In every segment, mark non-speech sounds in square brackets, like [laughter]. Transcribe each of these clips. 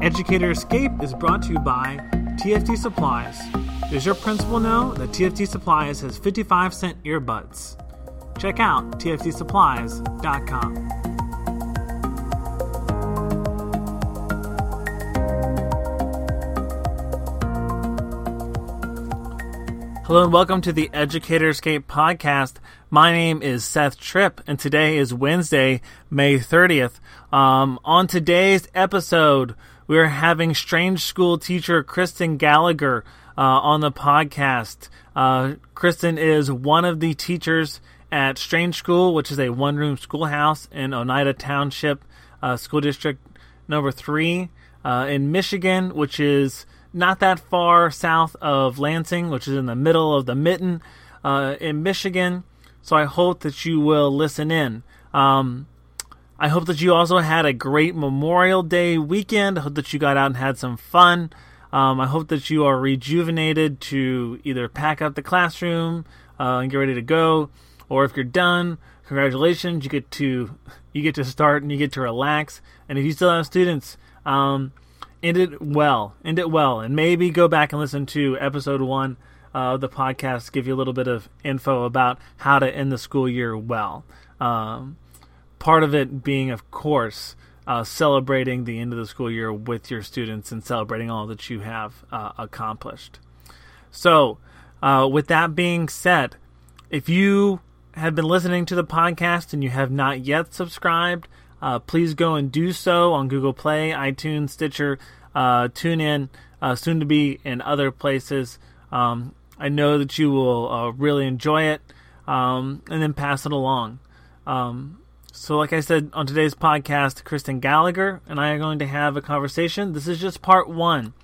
Educator Escape is brought to you by TFT Supplies. Does your principal know that TFT Supplies has 55 cent earbuds? Check out tftsupplies.com. Hello and welcome to the Educator Escape podcast. My name is Seth Tripp, and today is Wednesday, May 30th. Um, on today's episode, we are having strange school teacher Kristen Gallagher uh, on the podcast. Uh, Kristen is one of the teachers at Strange School, which is a one room schoolhouse in Oneida Township, uh, School District number three uh, in Michigan, which is not that far south of Lansing, which is in the middle of the mitten uh, in Michigan. So I hope that you will listen in. Um, I hope that you also had a great Memorial Day weekend. I hope that you got out and had some fun. Um, I hope that you are rejuvenated to either pack up the classroom uh, and get ready to go, or if you're done, congratulations, you get to [laughs] you get to start and you get to relax. And if you still have students, um, end it well, end it well, and maybe go back and listen to episode one of the podcast, give you a little bit of info about how to end the school year well. Um, part of it being, of course, uh, celebrating the end of the school year with your students and celebrating all that you have uh, accomplished. So, uh, with that being said, if you have been listening to the podcast and you have not yet subscribed, uh, please go and do so on Google Play, iTunes, Stitcher, uh, TuneIn, uh, soon to be in other places. Um, I know that you will really enjoy it um, and then pass it along. Um, so, like I said on today's podcast, Kristen Gallagher and I are going to have a conversation. This is just part one.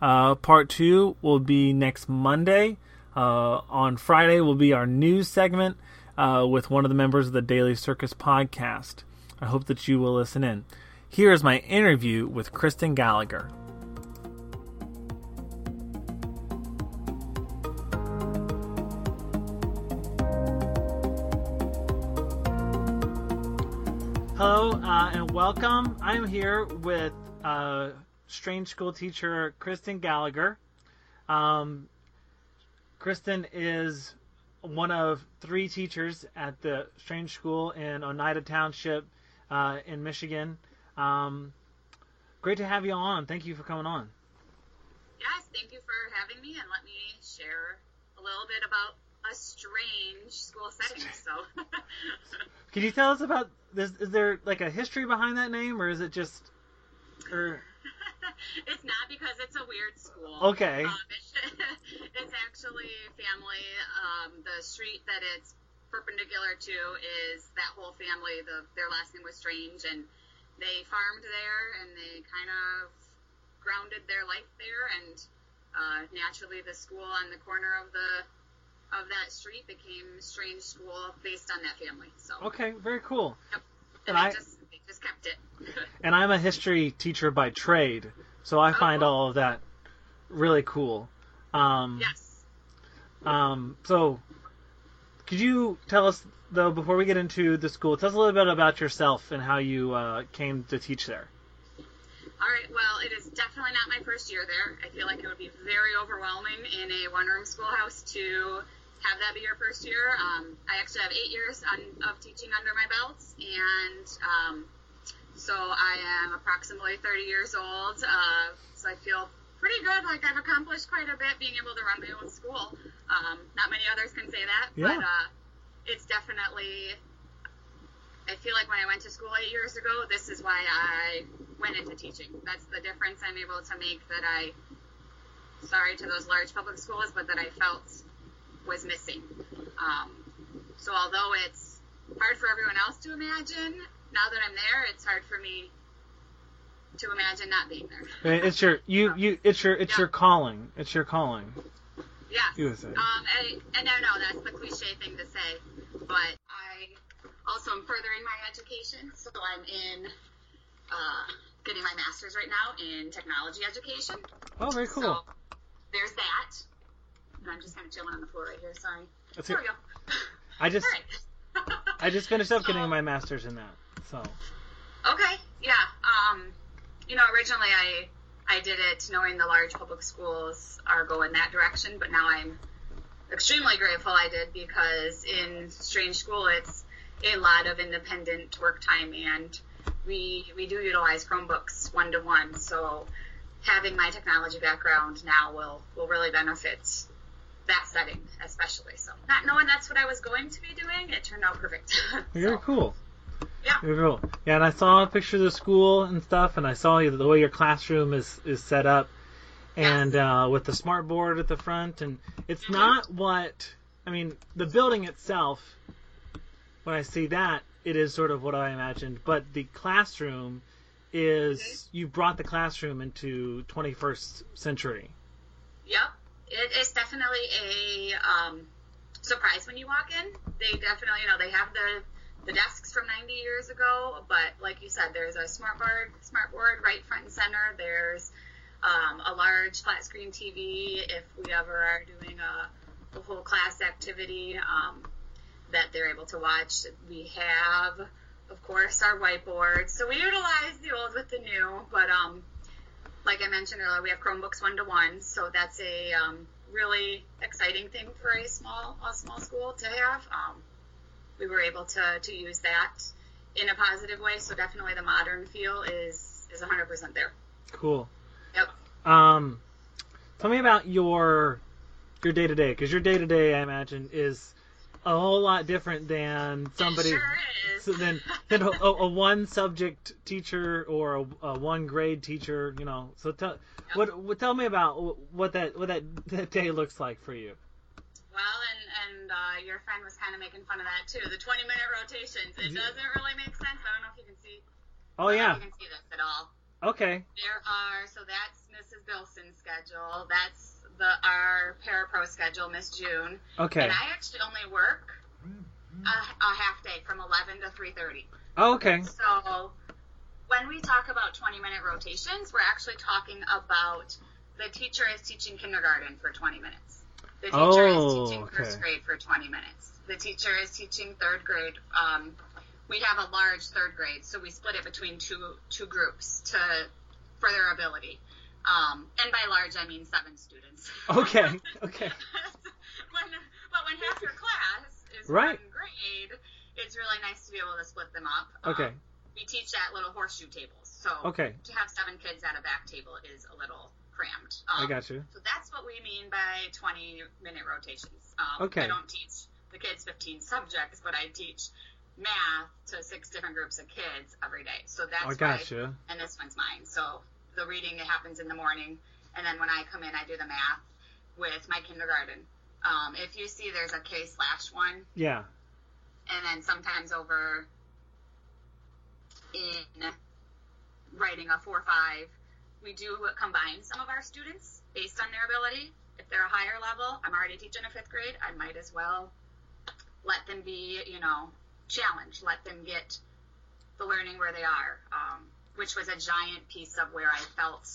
Uh, part two will be next Monday. Uh, on Friday will be our news segment uh, with one of the members of the Daily Circus podcast. I hope that you will listen in. Here is my interview with Kristen Gallagher. Uh, and welcome. I'm here with uh, strange school teacher Kristen Gallagher. Um, Kristen is one of three teachers at the strange school in Oneida Township uh, in Michigan. Um, great to have you on. Thank you for coming on. Yes, thank you for having me and let me share a little bit about a strange school setting. So, [laughs] can you tell us about this? Is there like a history behind that name, or is it just, or? [laughs] it's not because it's a weird school. Okay. Um, it's, [laughs] it's, actually family. Um, the street that it's perpendicular to is that whole family. The their last name was Strange, and they farmed there, and they kind of grounded their life there, and uh, naturally, the school on the corner of the of that street became Strange School based on that family. So okay, very cool. Yep. And, and I just, just kept it. [laughs] and I'm a history teacher by trade, so I find oh, cool. all of that really cool. Um, yes. Um, so, could you tell us though before we get into the school, tell us a little bit about yourself and how you uh, came to teach there. All right. Well, it is definitely not my first year there. I feel like it would be very overwhelming in a one-room schoolhouse to have that be your first year. Um, I actually have eight years on, of teaching under my belt, and um, so I am approximately 30 years old. Uh, so I feel pretty good. Like I've accomplished quite a bit being able to run my own school. Um, not many others can say that, yeah. but uh, it's definitely. I feel like when I went to school eight years ago, this is why I went into teaching. That's the difference I'm able to make. That I, sorry to those large public schools, but that I felt was missing. Um, so although it's hard for everyone else to imagine, now that I'm there, it's hard for me to imagine not being there. It's your you you it's your it's yeah. your calling. It's your calling. Yeah. You would say. Um, and, and no, no, that's the cliche thing to say, but I also am furthering my education, so I'm in uh, getting my master's right now in technology education. Oh, very cool. So there's that. And I'm just kind of chilling on the floor right here. Sorry. That's there it. we go. I just [laughs] I just finished up getting my master's in that. So. Okay. Yeah. Um, you know, originally I I did it knowing the large public schools are going that direction, but now I'm extremely grateful I did because in Strange School it's a lot of independent work time and we we do utilize Chromebooks one to one. So having my technology background now will will really benefit that setting especially. So not knowing that's what I was going to be doing, it turned out perfect. [laughs] Very so, cool. Yeah. Very cool. Yeah, and I saw a picture of the school and stuff, and I saw the way your classroom is is set up, and uh, with the smart board at the front, and it's Mhm. not what I mean. The building itself, when I see that, it is sort of what I imagined, but the classroom is Mm-hmm. you brought the classroom into 21st century. Yep. It is definitely a um, surprise when you walk in. They definitely, you know, they have the the desks from 90 years ago, but like you said, there's a smart board, smart board right front and center. There's um, a large flat screen TV if we ever are doing a, a whole class activity um, that they're able to watch. We have, of course, our whiteboard. So we utilize the old with the new, but um, like I mentioned earlier, we have Chromebooks one to one, so that's a um, really exciting thing for a small a small school to have. Um, we were able to to use that in a positive way, so definitely the modern feel is is 100% there. Cool. Yep. Um, tell me about your your day to day, because your day to day, I imagine, is a whole lot different than somebody sure so than than a, a, one subject teacher or a, a one grade teacher. You know, so tell what, what tell me about what that what that, that day looks like for you. Well, and and uh, your friend was kind of making fun of that too. The 20 minute rotations. It doesn't really make sense. I don't know if you can see. Oh yeah, you can see this at all. okay, There are so that's Mrs. Bilson's schedule. That's the our parapro schedule, Miss June. okay, And I actually only work a, a half day from 11 to 3:30. oh, okay, So when we talk about 20 minute rotations, we're actually talking about the teacher is teaching kindergarten for 20 minutes. The teacher Oh, is teaching first grade for 20 minutes. The teacher is teaching third grade. Um, we have a large third grade, so we split it between two two groups to for their ability. Um, and by large, I mean seven students. [laughs] okay, okay, [laughs] when, but when half your class is Right. one grade, it's really nice to be able to split them up. Um, okay, we teach at little horseshoe tables, so okay. to have seven kids at a back table is a little crammed. I Um, got you. So that's what we mean by 20 minute rotations. Um, Okay. I don't teach the kids 15 subjects, but I teach math to six different groups of kids every day. So that's I why got you. and this one's mine. So the reading it happens in the morning, and then when I come in, I do the math with my kindergarten. Um, if you see, there's a K slash one, Yeah. and then sometimes over in writing a four five, we do combine some of our students based on their ability. If they're a higher level, I'm already teaching a fifth grade. I might as well let them be, you know, challenged. Let them get the learning where they are, um, which was a giant piece of where I felt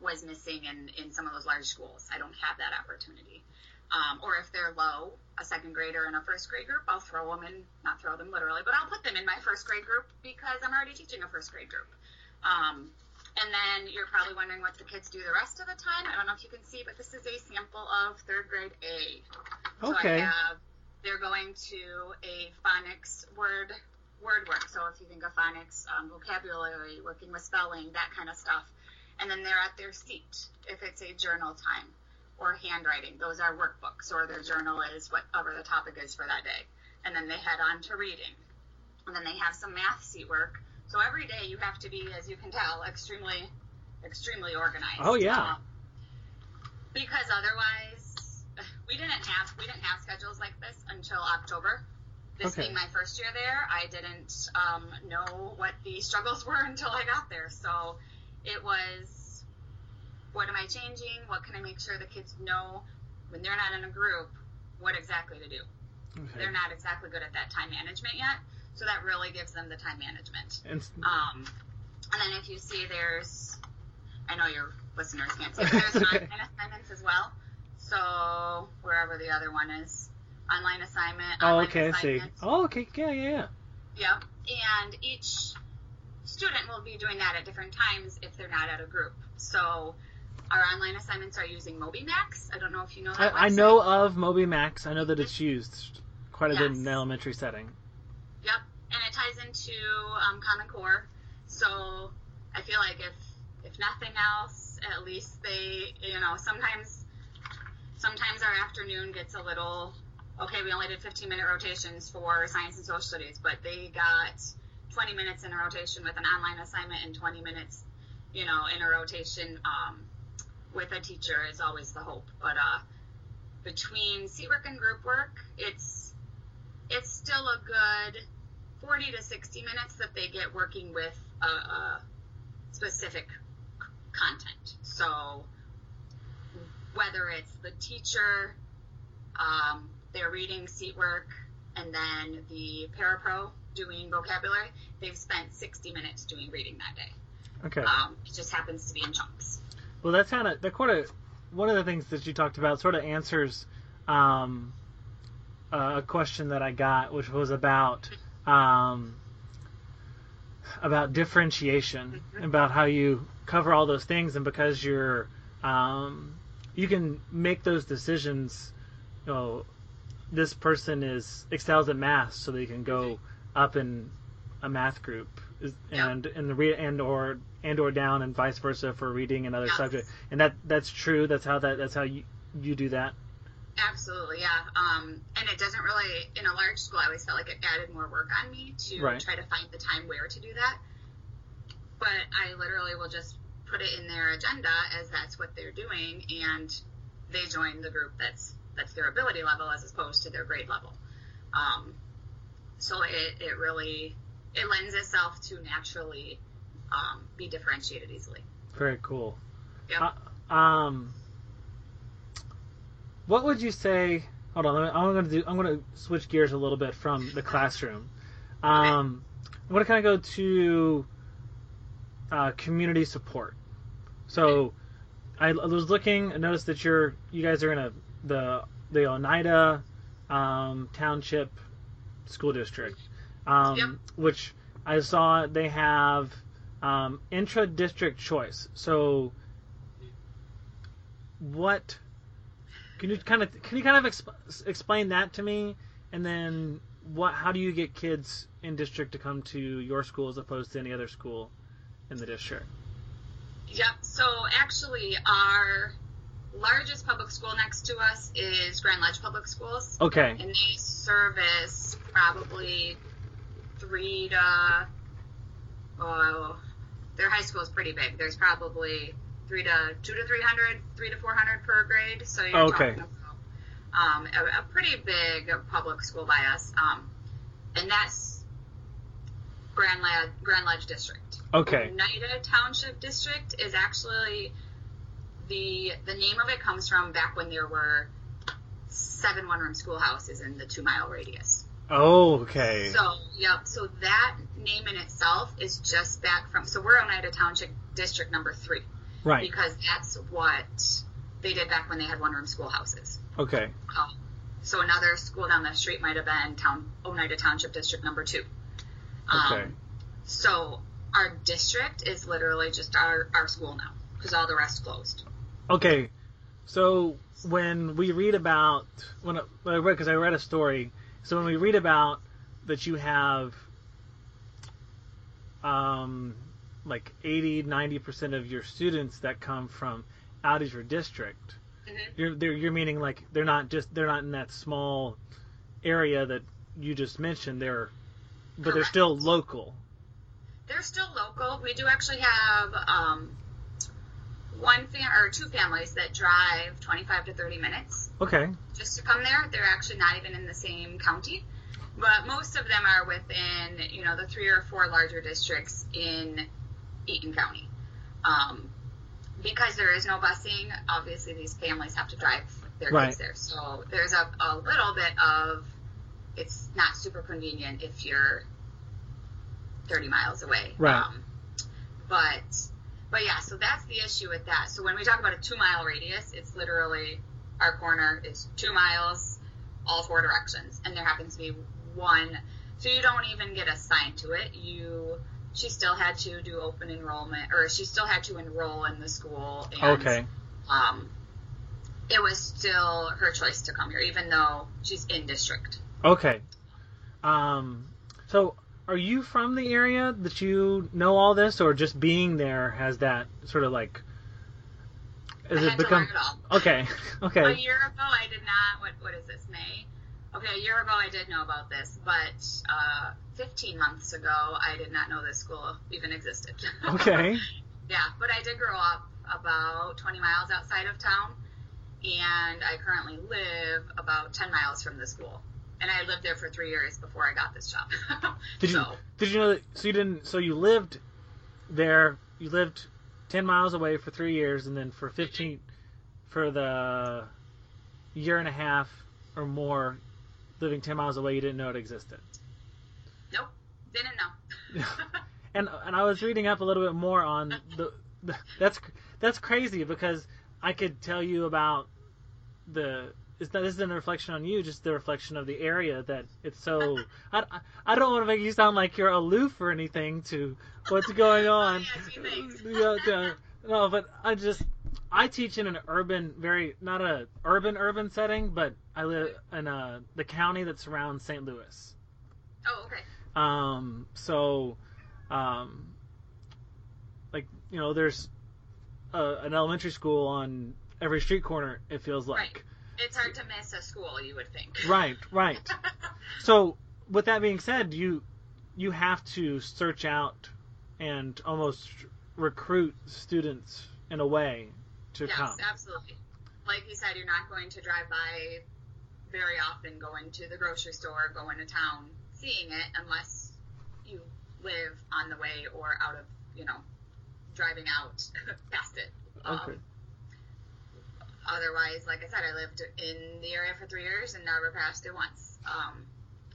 was missing in, in some of those large schools. I don't have that opportunity. Um, or if they're low, a second grader in a first grade group, I'll throw them in, not throw them literally, but I'll put them in my first grade group because I'm already teaching a first grade group. Um, and then you're probably wondering what the kids do the rest of the time. I don't know if you can see, but this is a sample of third grade A. So Okay. I have, they're going to a phonics word word work. So if you think of phonics, um, vocabulary, working with spelling, that kind of stuff. And then they're at their seat if it's a journal time or handwriting. Those are workbooks or their journal is whatever the topic is for that day. And then they head on to reading. And then they have some math seat work. So every day you have to be, as you can tell, extremely, extremely organized. Oh, yeah. Um, because otherwise, we didn't have we didn't have schedules like this until October. This Okay. being my first year there, I didn't um, know what the struggles [laughs] were until I got there. So it was, what am I changing? What can I make sure the kids know when they're not in a group what exactly to do? Okay. They're not exactly good at that time management yet, so that really gives them the time management. And, Um, and then if you see there's, I know your listeners can't see, but there's [laughs] Okay. assignments as well. So wherever the other one is, online assignment. oh, online okay, I see. Oh, okay, yeah, yeah, yeah. Yep. And each student will be doing that at different times if they're not at a group. So our online assignments are using MobyMax. I don't know if you know that. I, I know of MobyMax. I know that it's used quite a bit in the elementary setting. Yep, and it ties into um, Common Core. So I feel like if if nothing else, at least they, you know, sometimes sometimes our afternoon gets a little. Okay, we only did 15 minute rotations for science and social studies, but they got 20 minutes in a rotation with an online assignment and 20 minutes, you know, in a rotation um, with a teacher is always the hope. But uh, between seat work and group work, it's it's still a good 40 to 60 minutes that they get working with a, a specific content. So whether it's the teacher, um, they're reading seat work, and then the parapro doing vocabulary, they've spent 60 minutes doing reading that day. Okay. Um, it just happens to be in chunks. Well, that's kind of that quite a one of the things that you talked about sort of answers um, a question that I got, which was about um, about differentiation, about how you cover all those things, and because you're um, you can make those decisions. You know, this person is excels at math, so they can go up in a math group, is- Yeah. and and the re- and or and or down, and vice versa for reading another Yes. subject. And that that's true. That's how that that's how you you do that. Absolutely, yeah. Um, and it doesn't really, in a large school, I always felt like it added more work on me to Right. try to find the time where to do that. But I literally will just put it in their agenda as that's what they're doing, and they join the group that's that's their ability level as opposed to their grade level. Um, so it, it really it lends itself to naturally um, be differentiated easily. Very cool. Yep. Uh, um, what would you say? Hold on, I'm going to do. I'm going to switch gears a little bit from the classroom. Um, I'm going to kind of go to uh, community support. So, I, I was looking. I noticed that you're you guys are in a the the Oneida um, Township School District, um, Yep. which I saw they have um, intra-district choice. So, what can you kind of can you kind of exp- explain that to me, and then what? How do you get kids in district to come to your school as opposed to any other school in the district? Yep. So actually, our largest public school next to us is Grand Ledge Public Schools, Okay. and they service probably three to oh, their high school is pretty big. There's probably three to two to three hundred, three to four hundred per grade. So you're Okay. talking about um, a, a pretty big public school by us, um, and that's Grand Ledge, Grand Ledge District. Okay. Oneida Township District is actually the the name of it comes from back when there were seven one room schoolhouses in the two mile radius. Oh, okay. So yep, so that name in itself is just back from so we're Oneida Township District number three right. because that's what they did back when they had one room schoolhouses. Okay. Um, so another school down the street might have been town Oneida Township District number two. Um, Okay. So our district is literally just our, our school now because all the rest closed. Okay, so when we read about when I- when I read because I read a story, so when we read about that you have um like 80 90 percent of your students that come from out of your district, Mhm. you're they're, you're meaning like they're not just they're not in that small area that you just mentioned. They're but they're still local. They're still local. We do actually have um, one fam- or two families that drive 25 to 30 minutes Okay. just to come there. They're actually not even in the same county, but most of them are within you know the three or four larger districts in Eaton County. Um, because there is no busing, obviously these families have to drive their Right. kids there. So there's a, a little bit of it's not super convenient if you're 30 miles away. Right. Um, but but yeah, so that's the issue with that. So when we talk about a two mile radius, it's literally our corner is two miles, all four directions, and there happens to be one So you don't even get assigned to it. You she still had to do open enrollment, or she still had to enroll in the school. And, Okay. Um, it was still her choice to come here, even though she's in district. Okay. Um, so are you from the area that you know all this, or just being there has that sort of like? Has I it become it all. [laughs] okay? A year ago, I did not. What what is this? May. Okay, a year ago, I did know about this, but uh, 15 months ago, I did not know this school even existed. [laughs] Okay. yeah, but I did grow up about 20 miles outside of town, and I currently live about 10 miles from the school. And I lived there for three years before I got this job. [laughs] Did you so, did you know that? So you didn't. So you lived there. You lived ten miles away for three years, and then for fifteen, for the year and a half or more, living ten miles away, you didn't know it existed. nope, didn't know. [laughs] [laughs] And and I was reading up a little bit more on the, the that's that's crazy because I could tell you about the it's not, this isn't a reflection on you, just the reflection of the area that it's so. [laughs] I, I- don't want to make you sound like you're aloof or anything to what's going [laughs] on. Oh, yeah, gee. Yeah, yeah. no, but I just I teach in an urban, very not a urban urban setting, but I live in uh the county that surrounds St. Louis. oh, okay. Um, so, um, like you know, there's a, an elementary school on every street corner. It feels like. It's hard to miss a school, you would think. [laughs] Right, right. So, with that being said, you you have to search out and almost recruit students in a way to yes, come. absolutely. Like you said, you're not going to drive by very often going to the grocery store, going to town, seeing it, unless you live on the way or out of, you know, driving out [laughs] past it. Um, Okay. Otherwise, like I said, I lived in the area for three years and never passed it once. Um,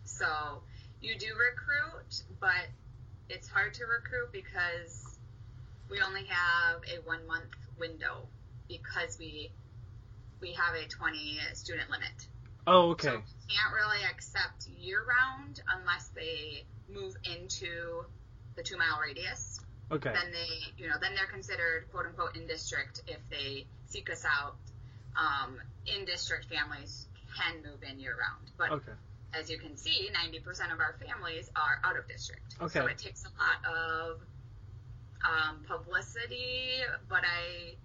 so you do recruit, but it's hard to recruit because we only have a one month window because we we have a 20 student limit. Oh, okay. we can't really accept year round unless they move into the two mile radius. Okay. Then they, you know, then they're considered quote unquote in district if they seek us out. Um, in district families can move in year round, but Okay. as you can see, 90% of our families are out of district. Okay. So it takes a lot of um, publicity, but I,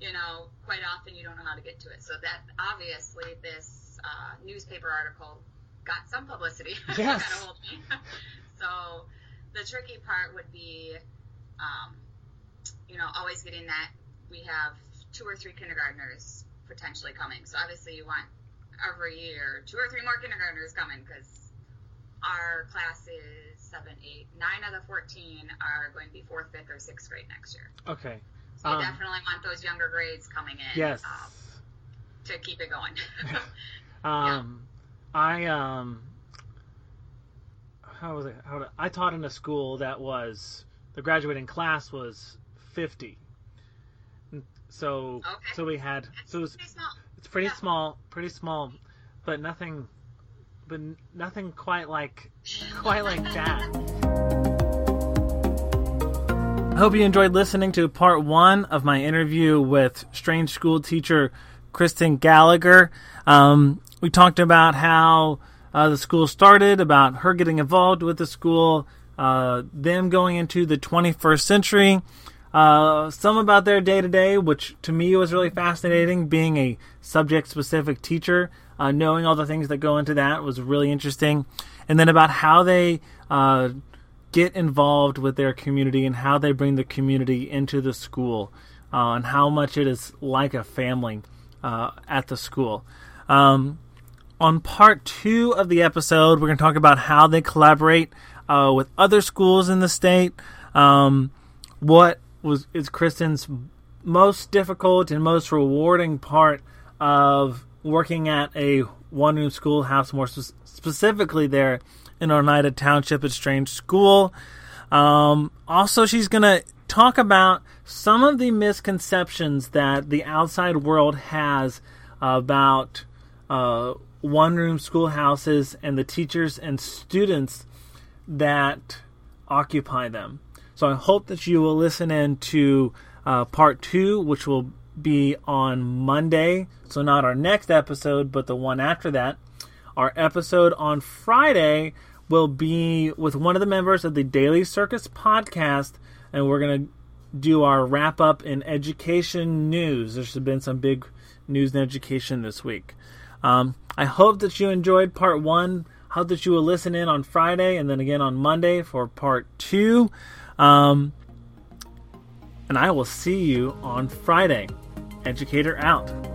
you know, quite often you don't know how to get to it. So that obviously this uh, newspaper article got some publicity. [laughs] Yes. got a hold of me. [laughs] so the tricky part would be, um, you know, always getting that we have two or three kindergartners potentially coming. So obviously you want every year two or three more kindergartners coming because our class classes seven, eight, nine of the fourteen are going to be fourth, fifth, or sixth grade next year. Okay. So we Um, definitely want those younger grades coming in. Yes. Um, to keep it going. [laughs] Um, I um, how was it? How did, I taught in a school that was the graduating class was fifty. So Okay. so we had so it was, Pretty it's pretty Yeah. small, pretty small, but nothing, but nothing quite like quite like that. I hope you enjoyed listening to part one of my interview with strange school teacher Kristen Gallagher. Um, we talked about how uh, the school started, about her getting involved with the school, uh, them going into the 21st century, uh, some about their day to day, which to me was really fascinating. Being a subject specific teacher, uh, knowing all the things that go into that was really interesting. And then about how they uh, get involved with their community and how they bring the community into the school uh, and how much it is like a family uh, at the school. Um, on part two of the episode, we're going to talk about how they collaborate with other schools in the state. Um, what was is Kristen's most difficult and most rewarding part of working at a one room schoolhouse, more spe- specifically there in Oneida Township at Strange School. Um, also, she's going to talk about some of the misconceptions that the outside world has about uh, one room schoolhouses and the teachers and students that occupy them. So I hope that you will listen in to uh, part two, which will be on Monday. So, not our next episode, but the one after that. Our episode on Friday will be with one of the members of the Daily Circus podcast, and we're going to do our wrap up in education news. There's been some big news in education this week. Um, I hope that you enjoyed part one. I hope that you will listen in on Friday and then again on Monday for part two. Um, and I will see you on Friday. Educator out.